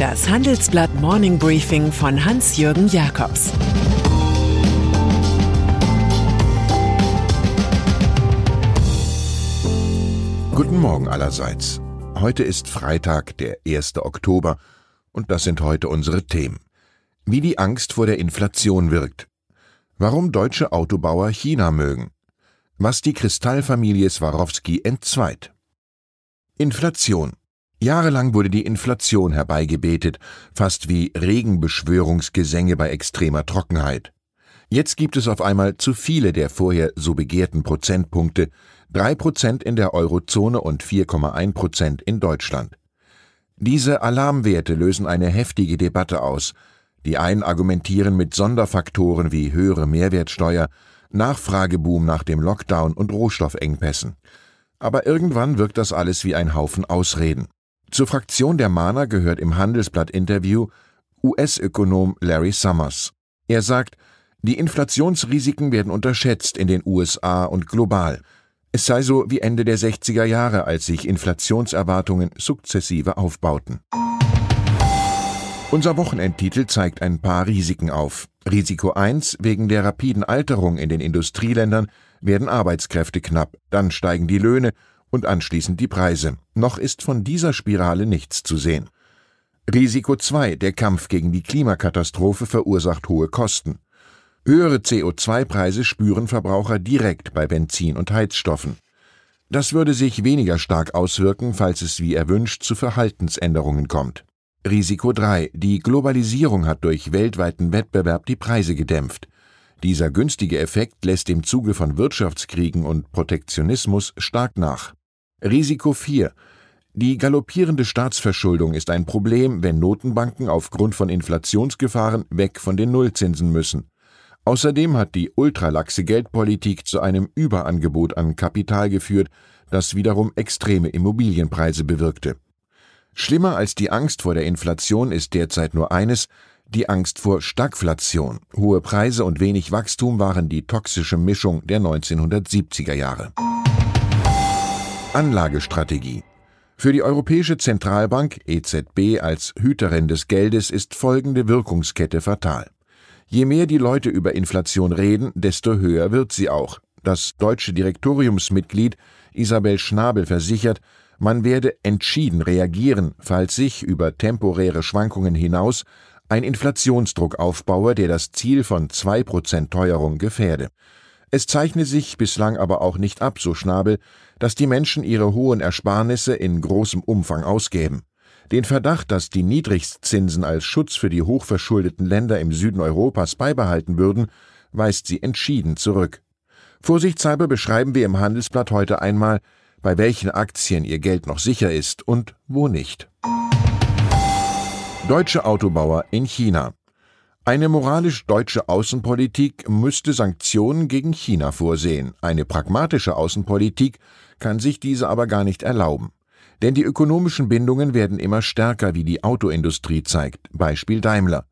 Das Handelsblatt Morning Briefing von Hans-Jürgen Jakobs Guten Morgen allerseits. Heute ist Freitag, der 1. Oktober, und das sind heute unsere Themen. Wie die Angst vor der Inflation wirkt. Warum deutsche Autobauer China mögen. Was die Kristallfamilie Swarovski entzweit. Inflation. Jahrelang wurde die Inflation herbeigebetet, fast wie Regenbeschwörungsgesänge bei extremer Trockenheit. Jetzt gibt es auf einmal zu viele der vorher so begehrten Prozentpunkte, drei Prozent in der Eurozone und 4,1 Prozent in Deutschland. Diese Alarmwerte lösen eine heftige Debatte aus. Die einen argumentieren mit Sonderfaktoren wie höhere Mehrwertsteuer, Nachfrageboom nach dem Lockdown und Rohstoffengpässen. Aber irgendwann wirkt das alles wie ein Haufen Ausreden. Zur Fraktion der Mahner gehört im Handelsblatt-Interview US-Ökonom Larry Summers. Er sagt, die Inflationsrisiken werden unterschätzt in den USA und global. Es sei so wie Ende der 60er Jahre, als sich Inflationserwartungen sukzessive aufbauten. Unser Wochenendtitel zeigt ein paar Risiken auf. Risiko 1 wegen der rapiden Alterung in den Industrieländern werden Arbeitskräfte knapp, dann steigen die Löhne und anschließend die Preise. Noch ist von dieser Spirale nichts zu sehen. Risiko 2. Der Kampf gegen die Klimakatastrophe verursacht hohe Kosten. Höhere CO2-Preise spüren Verbraucher direkt bei Benzin und Heizstoffen. Das würde sich weniger stark auswirken, falls es wie erwünscht zu Verhaltensänderungen kommt. Risiko 3. Die Globalisierung hat durch weltweiten Wettbewerb die Preise gedämpft. Dieser günstige Effekt lässt im Zuge von Wirtschaftskriegen und Protektionismus stark nach. Risiko 4. Die galoppierende Staatsverschuldung ist ein Problem, wenn Notenbanken aufgrund von Inflationsgefahren weg von den Nullzinsen müssen. Außerdem hat die ultralaxe Geldpolitik zu einem Überangebot an Kapital geführt, das wiederum extreme Immobilienpreise bewirkte. Schlimmer als die Angst vor der Inflation ist derzeit nur eines, die Angst vor Stagflation. Hohe Preise und wenig Wachstum waren die toxische Mischung der 1970er Jahre. Anlagestrategie Für die Europäische Zentralbank EZB als Hüterin des Geldes ist folgende Wirkungskette fatal. Je mehr die Leute über Inflation reden, desto höher wird sie auch. Das deutsche Direktoriumsmitglied Isabel Schnabel versichert, man werde entschieden reagieren, falls sich über temporäre Schwankungen hinaus ein Inflationsdruck aufbaue, der das Ziel von 2% Teuerung gefährde. Es zeichne sich bislang aber auch nicht ab, so Schnabel, dass die Menschen ihre hohen Ersparnisse in großem Umfang ausgäben. Den Verdacht, dass die Niedrigstzinsen als Schutz für die hochverschuldeten Länder im Süden Europas beibehalten würden, weist sie entschieden zurück. Vorsichtshalber beschreiben wir im Handelsblatt heute einmal, bei welchen Aktien ihr Geld noch sicher ist und wo nicht. Deutsche Autobauer in China. Eine moralisch deutsche Außenpolitik müsste Sanktionen gegen China vorsehen. Eine pragmatische Außenpolitik kann sich diese aber gar nicht erlauben. Denn die ökonomischen Bindungen werden immer stärker, wie die Autoindustrie zeigt. Beispiel Daimler.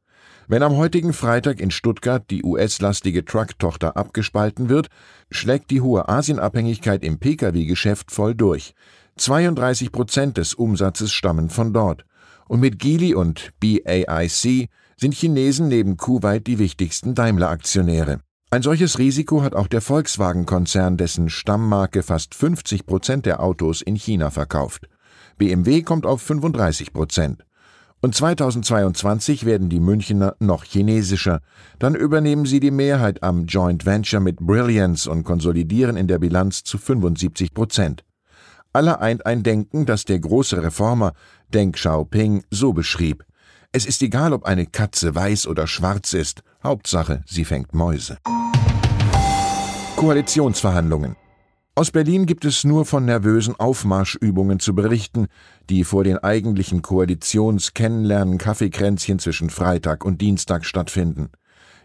Wenn am heutigen Freitag in Stuttgart die US-lastige Truck-Tochter abgespalten wird, schlägt die hohe Asienabhängigkeit im Pkw-Geschäft voll durch. 32 Prozent des Umsatzes stammen von dort. Und mit Geely und BAIC sind Chinesen neben Kuwait die wichtigsten Daimler-Aktionäre. Ein solches Risiko hat auch der Volkswagen-Konzern, dessen Stammmarke fast 50 Prozent der Autos in China verkauft. BMW kommt auf 35 Prozent. Und 2022 werden die Münchener noch chinesischer. Dann übernehmen sie die Mehrheit am Joint Venture mit Brilliance und konsolidieren in der Bilanz zu 75 Prozent. Alle eint ein Denken, das der große Reformer Deng Xiaoping so beschrieb. Es ist egal, ob eine Katze weiß oder schwarz ist. Hauptsache, sie fängt Mäuse. Koalitionsverhandlungen. Aus Berlin gibt es nur von nervösen Aufmarschübungen zu berichten, die vor den eigentlichen Koalitions-Kennenlernen-Kaffeekränzchen zwischen Freitag und Dienstag stattfinden.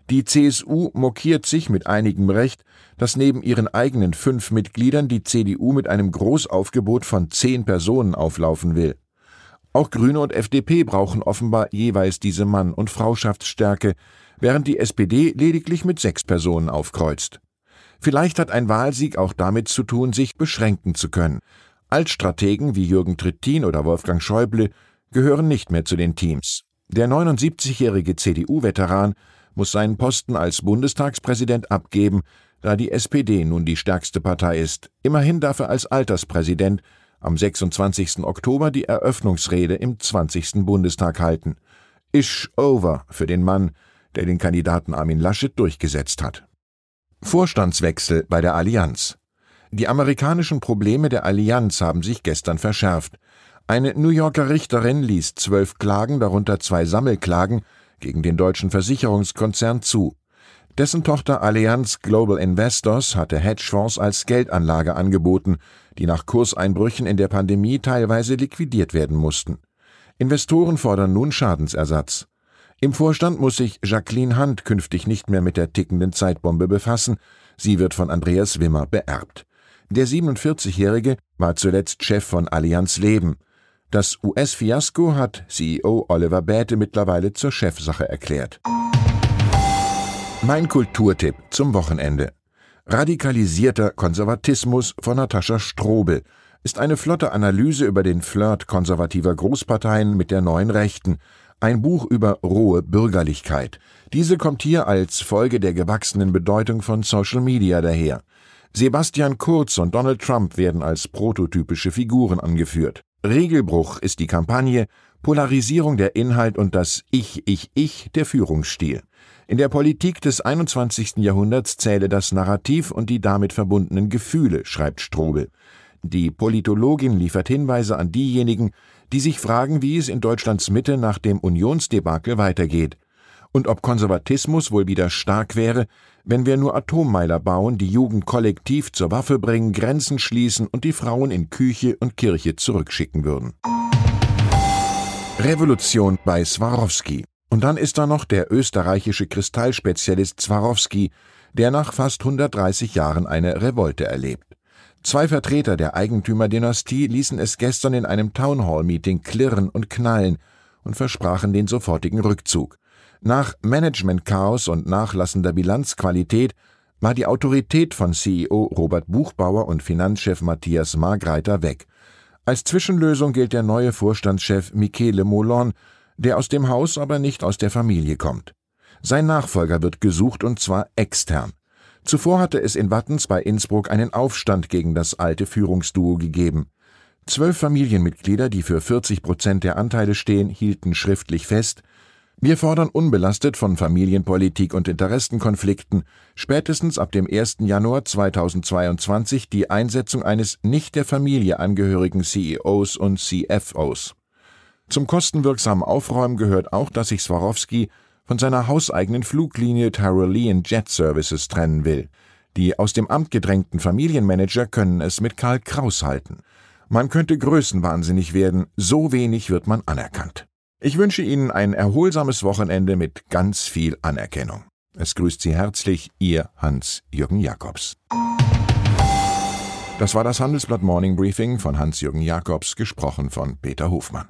Die CSU mokiert sich mit einigem Recht, dass neben ihren eigenen fünf Mitgliedern die CDU mit einem Großaufgebot von zehn Personen auflaufen will. Auch Grüne und FDP brauchen offenbar jeweils diese Mann- und Frauschaftsstärke, während die SPD lediglich mit sechs Personen aufkreuzt. Vielleicht hat ein Wahlsieg auch damit zu tun, sich beschränken zu können. Altstrategen wie Jürgen Trittin oder Wolfgang Schäuble gehören nicht mehr zu den Teams. Der 79-jährige CDU-Veteran muss seinen Posten als Bundestagspräsident abgeben, da die SPD nun die stärkste Partei ist. Immerhin darf er als Alterspräsident am 26. Oktober die Eröffnungsrede im 20. Bundestag halten. Ish over für den Mann, der den Kandidaten Armin Laschet durchgesetzt hat. Vorstandswechsel bei der Allianz. Die amerikanischen Probleme der Allianz haben sich gestern verschärft. Eine New Yorker Richterin ließ zwölf Klagen, darunter zwei Sammelklagen, gegen den deutschen Versicherungskonzern zu. Dessen Tochter Allianz Global Investors hatte Hedgefonds als Geldanlage angeboten, die nach Kurseinbrüchen in der Pandemie teilweise liquidiert werden mussten. Investoren fordern nun Schadensersatz. Im Vorstand muss sich Jacqueline Hunt künftig nicht mehr mit der tickenden Zeitbombe befassen, sie wird von Andreas Wimmer beerbt. Der 47-Jährige war zuletzt Chef von Allianz Leben. Das US-Fiasko hat CEO Oliver Bäte mittlerweile zur Chefsache erklärt. Mein Kulturtipp zum Wochenende. Radikalisierter Konservatismus von Natascha Strobel ist eine flotte Analyse über den Flirt konservativer Großparteien mit der neuen Rechten, ein Buch über rohe Bürgerlichkeit. Diese kommt hier als Folge der gewachsenen Bedeutung von Social Media daher. Sebastian Kurz und Donald Trump werden als prototypische Figuren angeführt. Regelbruch ist die Kampagne, Polarisierung der Inhalt und das Ich, Ich, Ich der Führungsstil. In der Politik des 21. Jahrhunderts zähle das Narrativ und die damit verbundenen Gefühle, schreibt Strobel. Die Politologin liefert Hinweise an diejenigen, die sich fragen, wie es in Deutschlands Mitte nach dem Unionsdebakel weitergeht und ob Konservatismus wohl wieder stark wäre, wenn wir nur Atommeiler bauen, die Jugend kollektiv zur Waffe bringen, Grenzen schließen und die Frauen in Küche und Kirche zurückschicken würden. Revolution bei Swarovski. Und dann ist da noch der österreichische Kristallspezialist Swarovski, der nach fast 130 Jahren eine Revolte erlebt. Zwei Vertreter der Eigentümerdynastie ließen es gestern in einem Townhall-Meeting klirren und knallen und versprachen den sofortigen Rückzug. Nach Managementchaos und nachlassender Bilanzqualität war die Autorität von CEO Robert Buchbauer und Finanzchef Matthias Margreiter weg. Als Zwischenlösung gilt der neue Vorstandschef Michele Molon, der aus dem Haus, aber nicht aus der Familie kommt. Sein Nachfolger wird gesucht und zwar extern. Zuvor hatte es in Wattens bei Innsbruck einen Aufstand gegen das alte Führungsduo gegeben. Zwölf Familienmitglieder, die für 40 Prozent der Anteile stehen, hielten schriftlich fest, wir fordern unbelastet von Familienpolitik und Interessenkonflikten spätestens ab dem 1. Januar 2022 die Einsetzung eines nicht der Familie angehörigen CEOs und CFOs. Zum kostenwirksamen Aufräumen gehört auch, dass sich Swarovski von seiner hauseigenen Fluglinie Tyrolean Jet Services trennen will. Die aus dem Amt gedrängten Familienmanager können es mit Karl Kraus halten. Man könnte größenwahnsinnig werden, so wenig wird man anerkannt. Ich wünsche Ihnen ein erholsames Wochenende mit ganz viel Anerkennung. Es grüßt Sie herzlich Ihr Hans-Jürgen Jakobs. Das war das Handelsblatt Morning Briefing von Hans-Jürgen Jakobs, gesprochen von Peter Hofmann.